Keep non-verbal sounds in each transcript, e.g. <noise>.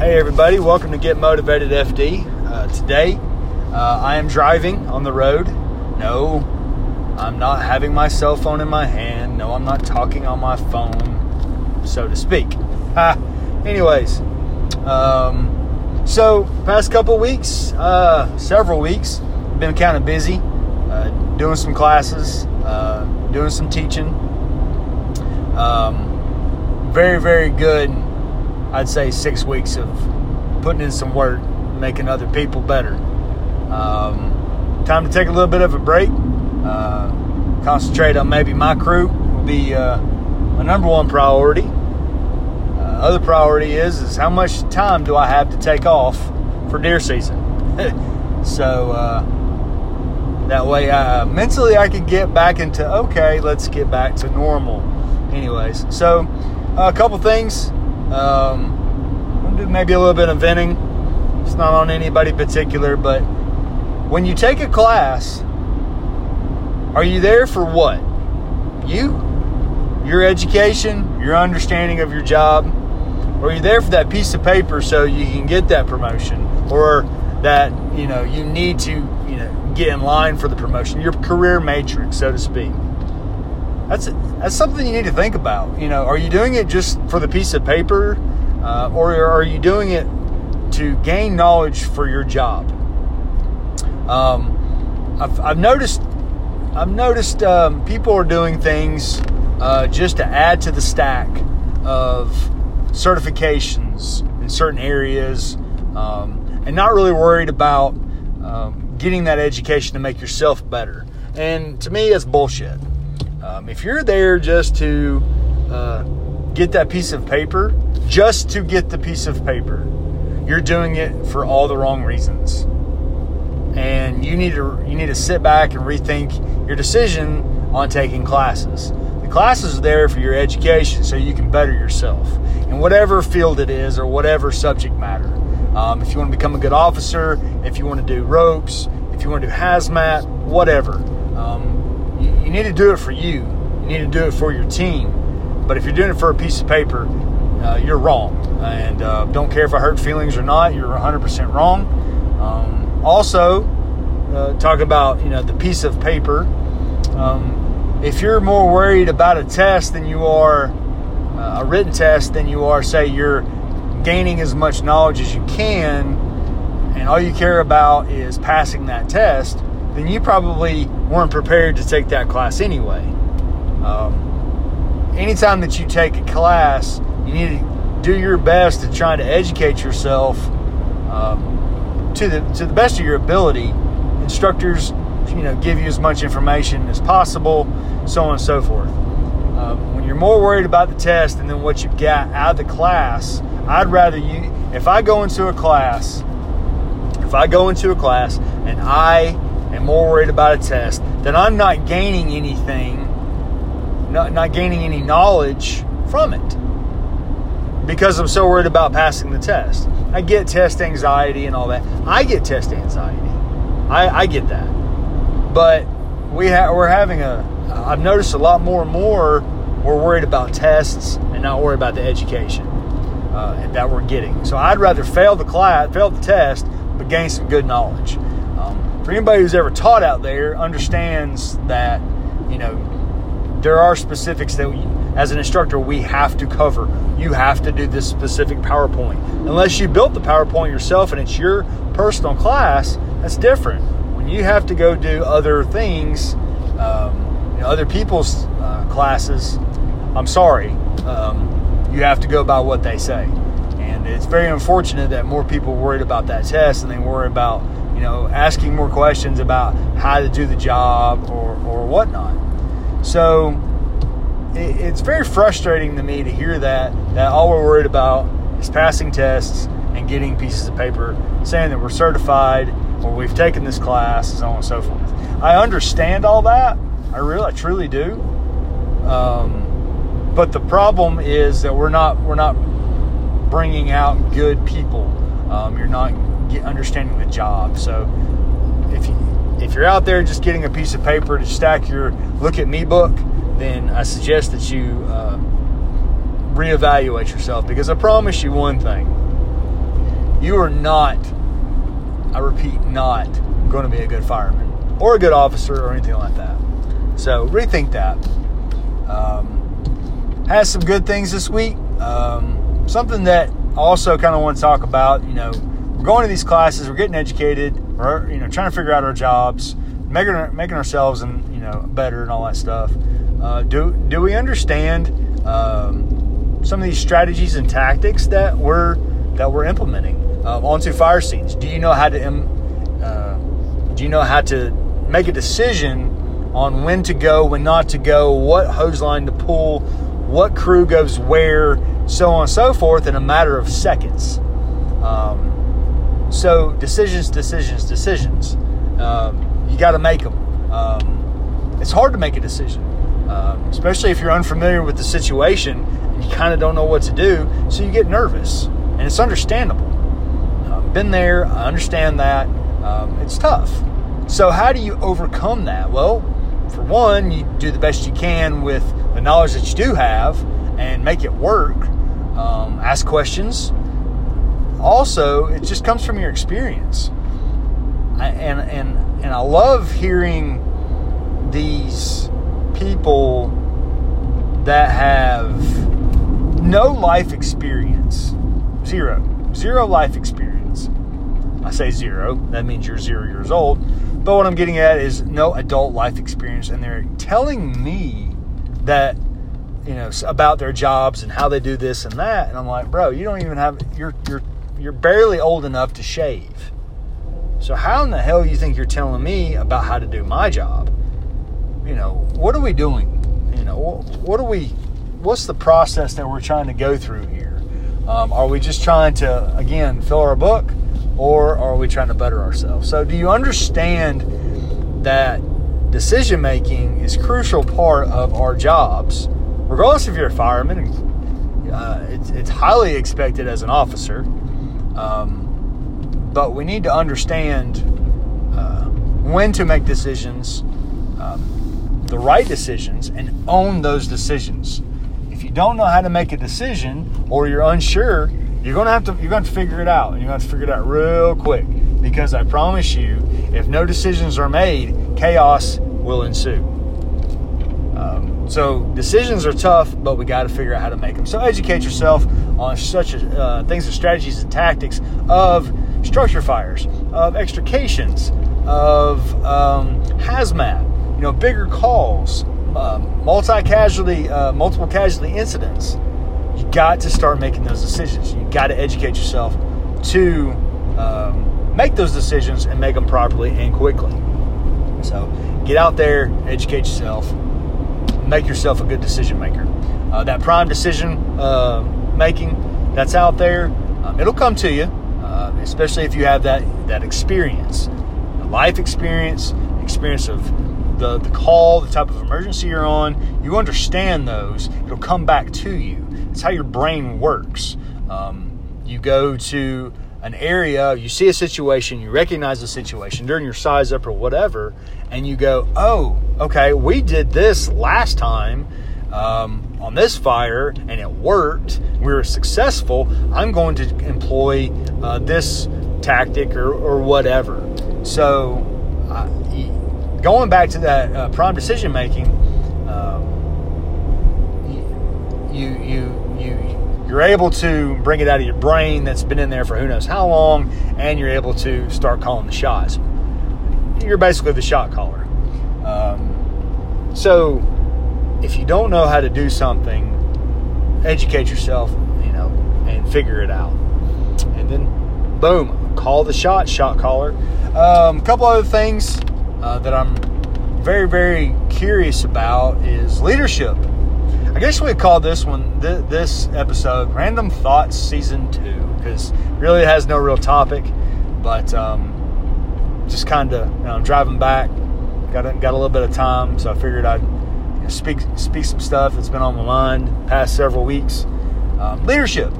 Hey, everybody, welcome to Get Motivated FD. Uh, today, uh, I am driving on the road. No, I'm not having my cell phone in my hand. No, I'm not talking on my phone, so to speak. Ha. Anyways, um, so past couple weeks, uh, several weeks, been kind of busy, uh, doing some classes, uh, doing some teaching. Um, very, very good I'd say six weeks of putting in some work, making other people better. Um, time to take a little bit of a break, uh, concentrate on maybe my crew will be uh, my number one priority. Uh, other priority is is how much time do I have to take off for deer season? <laughs> so uh, that way, uh, mentally, I can get back into okay. Let's get back to normal. Anyways, so a couple things. Um, do maybe a little bit of venting. It's not on anybody particular, but when you take a class, are you there for what? You? Your education? Your understanding of your job? Or are you there for that piece of paper so you can get that promotion? Or that, you know, you need to, you know, get in line for the promotion, your career matrix, so to speak. That's that's something you need to think about. You know, are you doing it just for the piece of paper, uh, or are you doing it to gain knowledge for your job? Um, I've, I've noticed I've noticed um, people are doing things uh, just to add to the stack of certifications in certain areas, um, and not really worried about um, getting that education to make yourself better. And to me, it's bullshit. Um, if you're there just to uh, get that piece of paper, just to get the piece of paper, you're doing it for all the wrong reasons. And you need to you need to sit back and rethink your decision on taking classes. The classes are there for your education, so you can better yourself in whatever field it is or whatever subject matter. Um, if you want to become a good officer, if you want to do ropes, if you want to do hazmat, whatever. Um, you, you need to do it for you. You need to do it for your team. But if you're doing it for a piece of paper, uh, you're wrong. And uh, don't care if I hurt feelings or not, you're 100% wrong. Um, also, uh, talk about you know the piece of paper. Um, if you're more worried about a test than you are uh, a written test than you are, say, you're gaining as much knowledge as you can, and all you care about is passing that test, then you probably weren't prepared to take that class anyway. Um, anytime that you take a class, you need to do your best to try to educate yourself um, to the to the best of your ability. Instructors, you know, give you as much information as possible, so on and so forth. Um, when you're more worried about the test and then what you got out of the class, I'd rather you. If I go into a class, if I go into a class and I am more worried about a test, then I'm not gaining anything, not, not gaining any knowledge from it because I'm so worried about passing the test. I get test anxiety and all that. I get test anxiety. I, I get that. But we ha- we're having a, I've noticed a lot more and more we're worried about tests and not worried about the education uh, that we're getting. So I'd rather fail the class, fail the test, but gain some good knowledge for anybody who's ever taught out there understands that you know there are specifics that we, as an instructor we have to cover. You have to do this specific powerpoint. Unless you built the powerpoint yourself and it's your personal class that's different. When you have to go do other things um, you know, other people's uh, classes i'm sorry um, you have to go by what they say. And it's very unfortunate that more people worried about that test and they worry about you know, asking more questions about how to do the job or, or whatnot. So it, it's very frustrating to me to hear that, that all we're worried about is passing tests and getting pieces of paper saying that we're certified or we've taken this class and so on and so forth. I understand all that. I really, I truly do. Um, but the problem is that we're not, we're not bringing out good people. Um, you're not understanding the job. So if you're out there just getting a piece of paper to stack your look at me book, then I suggest that you uh, reevaluate yourself because I promise you one thing: you are not, I repeat, not going to be a good fireman or a good officer or anything like that. So rethink that. Um, has some good things this week. Um, something that I also kind of want to talk about. You know, we're going to these classes, we're getting educated, we're you know trying to figure out our jobs, making making ourselves and you know better and all that stuff. Uh, do do we understand um, some of these strategies and tactics that we're that we're implementing um, onto fire scenes? Do you know how to uh, do you know how to make a decision on when to go, when not to go, what hose line to pull, what crew goes where, so on and so forth in a matter of seconds. Um, so decisions, decisions, decisions. Um, you got to make them. Um, it's hard to make a decision, um, especially if you're unfamiliar with the situation and you kind of don't know what to do. So you get nervous, and it's understandable. I've been there. I understand that. Um, it's tough. So how do you overcome that? Well, for one, you do the best you can with the knowledge that you do have and make it work. Um, ask questions. Also, it just comes from your experience. I, and and and I love hearing these people that have no life experience, zero, zero life experience. I say zero, that means you're zero years old. But what I'm getting at is no adult life experience, and they're telling me that you know about their jobs and how they do this and that, and I'm like, bro, you don't even have you're you're you're barely old enough to shave. So how in the hell you think you're telling me about how to do my job? You know, what are we doing? You know, what are we? What's the process that we're trying to go through here? Um, are we just trying to again fill our book? or are we trying to better ourselves? So, do you understand that decision making is crucial part of our jobs, regardless if you're a fireman? Uh, it's, it's, highly expected as an officer, um, but we need to understand uh, when to make decisions, um, the right decisions, and own those decisions. If you don't know how to make a decision or you're unsure, you're gonna have to you're gonna to figure it out, and you're gonna to figure it out real quick because I promise you, if no decisions are made, chaos will ensue. Um, so decisions are tough, but we got to figure out how to make them. So educate yourself on such a, uh, things and strategies and tactics of structure fires, of extrications, of um, hazmat. You know, bigger calls, um, multi-casualty, uh, multiple casualty incidents you got to start making those decisions. You got to educate yourself to um, make those decisions and make them properly and quickly. So get out there, educate yourself, make yourself a good decision maker. Uh, that prime decision uh, making that's out there, um, it'll come to you, uh, especially if you have that that experience, life experience, experience of the, the call, the type of emergency you're on. You understand those, it'll come back to you. It's how your brain works. Um, you go to an area, you see a situation, you recognize the situation during your size up or whatever, and you go, oh, okay, we did this last time um, on this fire and it worked. We were successful. I'm going to employ uh, this tactic or, or whatever. So, uh, going back to that uh, prime decision making, um, you you you you're able to bring it out of your brain that's been in there for who knows how long, and you're able to start calling the shots. You're basically the shot caller. Um, so, if you don't know how to do something, educate yourself, you know, and figure it out, and then boom, call the shot, shot caller. A um, couple other things uh, that I'm very, very curious about is leadership. I guess we call this one, th- this episode, Random Thoughts Season 2, because really it has no real topic, but um, just kind of, you know, I'm driving back, got a, got a little bit of time, so I figured I'd speak, speak some stuff that's been on my mind past several weeks. Um, leadership.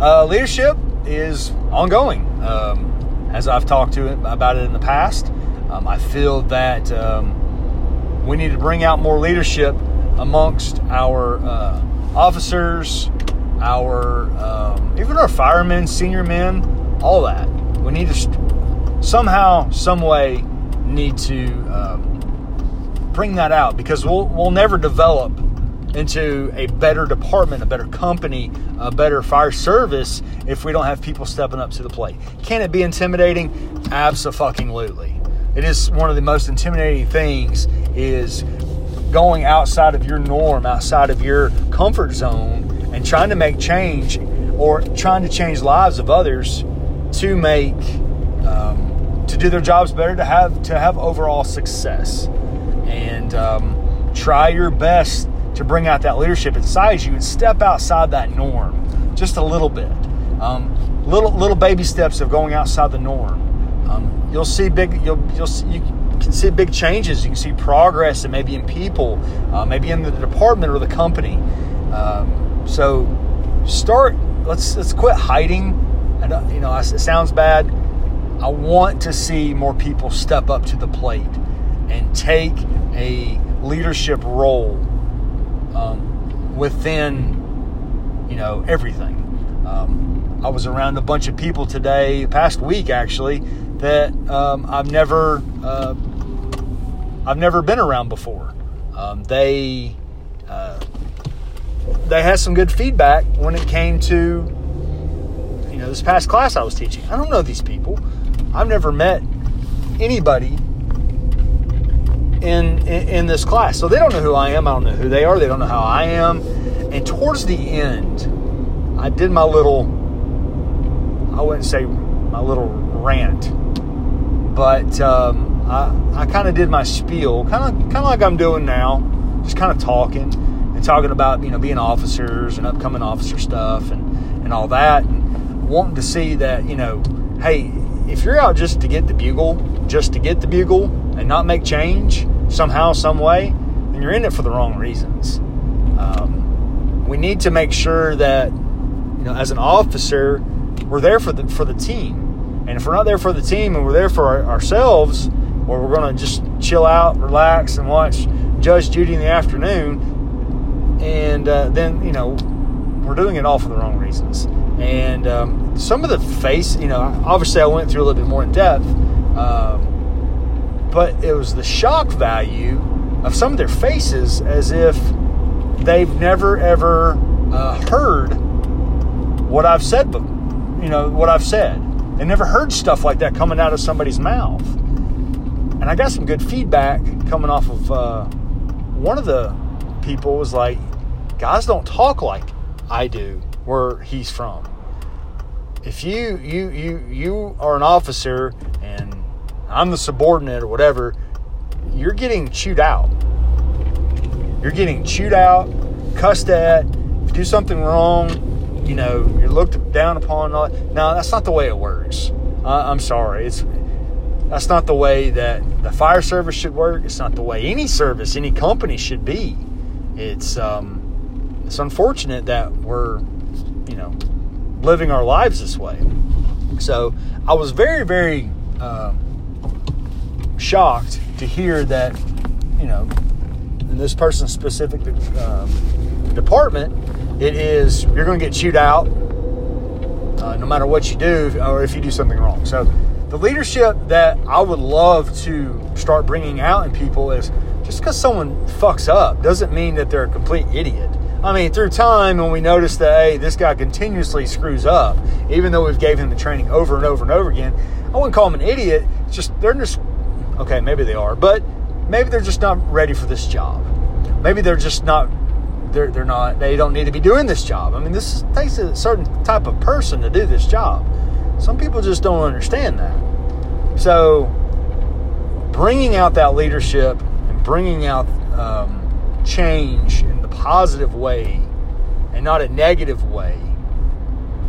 Uh, leadership is ongoing. Um, as I've talked to it about it in the past, um, I feel that um, we need to bring out more leadership amongst our uh, officers, our um, even our firemen, senior men, all that. We need to somehow, some way, need to um, bring that out because we'll we'll never develop into a better department, a better company, a better fire service if we don't have people stepping up to the plate. Can it be intimidating? Absolutely. It is one of the most intimidating things is going outside of your norm, outside of your comfort zone and trying to make change or trying to change lives of others to make um, to do their jobs better to have to have overall success and um, try your best to bring out that leadership inside you and step outside that norm just a little bit. Um, little little baby steps of going outside the norm. Um, you'll see big. You'll you'll see, you can see big changes. You can see progress, and maybe in people, uh, maybe in the department or the company. Um, so start. Let's let's quit hiding. And you know, it sounds bad. I want to see more people step up to the plate and take a leadership role um, within you know everything. Um, I was around a bunch of people today, past week actually, that um, I've never uh, I've never been around before. Um, they uh, they had some good feedback when it came to you know this past class I was teaching. I don't know these people. I've never met anybody in, in, in this class. So they don't know who I am. I don't know who they are. They don't know how I am. And towards the end, I did my little, I wouldn't say my little rant, but um, I, I kind of did my spiel, kind of kind of like I'm doing now, just kind of talking and talking about you know being officers and upcoming officer stuff and and all that, and wanting to see that you know, hey, if you're out just to get the bugle, just to get the bugle and not make change somehow, some way, then you're in it for the wrong reasons. Um, we need to make sure that, you know, as an officer, we're there for the for the team. And if we're not there for the team and we're there for our, ourselves, or we're going to just chill out, relax, and watch Judge Judy in the afternoon, and uh, then you know we're doing it all for the wrong reasons. And um, some of the face, you know, obviously I went through a little bit more in depth. Um, but it was the shock value of some of their faces as if they've never ever uh, heard what I've said, but you know what I've said. They never heard stuff like that coming out of somebody's mouth. And I got some good feedback coming off of uh, one of the people was like, guys don't talk like I do where he's from. If you you you you are an officer and I'm the subordinate or whatever, you're getting chewed out. You're getting chewed out, cussed at. If you do something wrong, you know, you're looked down upon. Now, that's not the way it works. Uh, I'm sorry. It's that's not the way that the fire service should work. It's not the way any service, any company should be. It's um, it's unfortunate that we're, you know, living our lives this way. So I was very, very uh, shocked to hear that, you know, in this person's specific um, department, it is you're going to get chewed out uh, no matter what you do or if you do something wrong. So, the leadership that I would love to start bringing out in people is just because someone fucks up doesn't mean that they're a complete idiot. I mean, through time, when we notice that, hey, this guy continuously screws up, even though we've gave him the training over and over and over again, I wouldn't call him an idiot. It's just they're just Okay, maybe they are, but maybe they're just not ready for this job. Maybe they're just not they're, they're not they don't need to be doing this job. I mean, this takes a certain type of person to do this job. Some people just don't understand that. So, bringing out that leadership and bringing out um, change in the positive way and not a negative way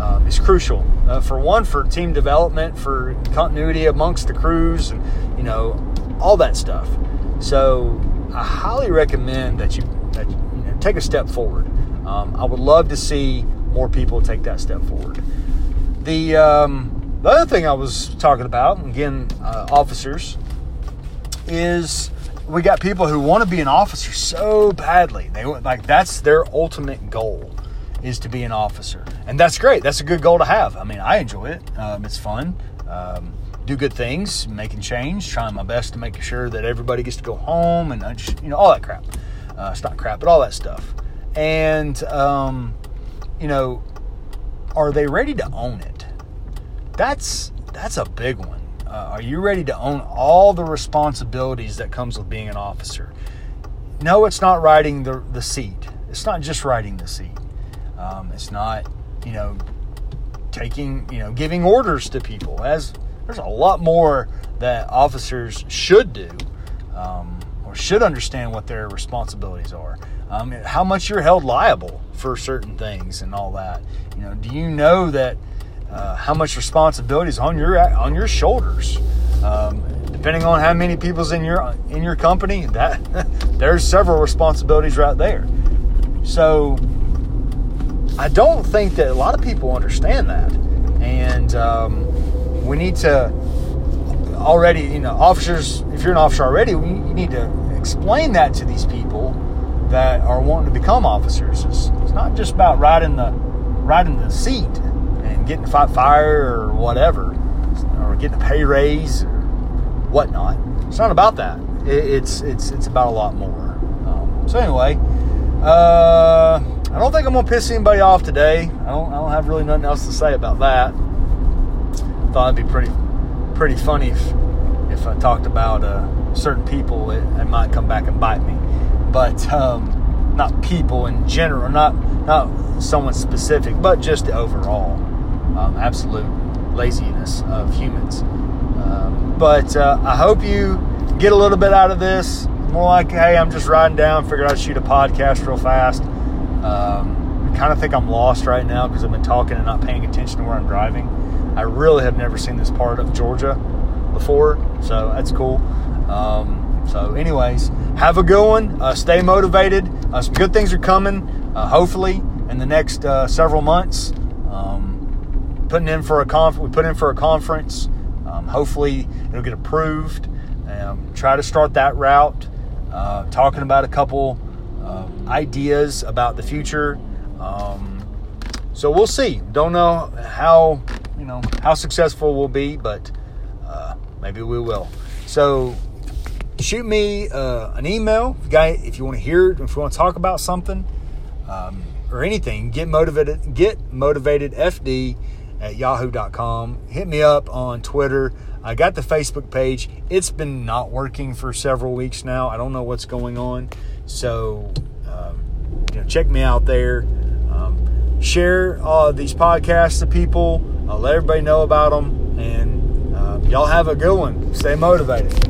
um, is crucial. Uh, for one, for team development, for continuity amongst the crews, and you know all that stuff. So I highly recommend that you, that, you know, take a step forward. Um, I would love to see more people take that step forward. The um, the other thing I was talking about, again, uh, officers, is we got people who want to be an officer so badly. They like that's their ultimate goal is to be an officer, and that's great. That's a good goal to have. I mean, I enjoy it. Um, it's fun. Um, do good things, making change, trying my best to make sure that everybody gets to go home, and just, you know all that crap. Uh, it's not crap, but all that stuff. And um, you know, are they ready to own it? That's that's a big one. Uh, are you ready to own all the responsibilities that comes with being an officer? No, it's not riding the, the seat. It's not just riding the seat. Um, it's not, you know, taking, you know, giving orders to people. As there's a lot more that officers should do um, or should understand what their responsibilities are. Um, how much you're held liable for certain things and all that. You know, do you know that uh, how much responsibility is on your on your shoulders. Um, depending on how many people's in your in your company, that <laughs> there's several responsibilities right there. So I don't think that a lot of people understand that, and um, we need to already, you know, officers. If you're an officer already, you need to explain that to these people that are wanting to become officers. It's, it's not just about riding the riding the seat and getting to fight fire or whatever, or getting a pay raise or whatnot. It's not about that. it's it's it's about a lot more. Um, so anyway, uh, I'm gonna piss anybody off today. I don't I don't have really nothing else to say about that. Thought it'd be pretty pretty funny if if I talked about uh, certain people, it, it, might come back and bite me. But um, not people in general, not not someone specific, but just the overall um, absolute laziness of humans. Um, but uh, I hope you get a little bit out of this. More like, hey, I'm just riding down, figured I'd shoot a podcast real fast. Um, kind of think I'm lost right now because I've been talking and not paying attention to where I'm driving. I really have never seen this part of Georgia before, so that's cool. Um, so, anyways, have a good one. Uh, stay motivated. Uh, some good things are coming, uh, hopefully, in the next uh, several months. Um, putting in for a conf- we put in for a conference. Um, hopefully, it'll get approved. Um, try to start that route. Uh, talking about a couple uh, ideas about the future. Um, so we'll see. Don't know how you know how successful we'll be, but uh, maybe we will. So shoot me uh, an email, guy, if you want to hear, if you want to talk about something um, or anything. Get motivated. Get motivated. FD at yahoo.com. Hit me up on Twitter. I got the Facebook page. It's been not working for several weeks now. I don't know what's going on. So, um, you know, check me out there. Share uh, these podcasts to people. I'll let everybody know about them. And uh, y'all have a good one. Stay motivated.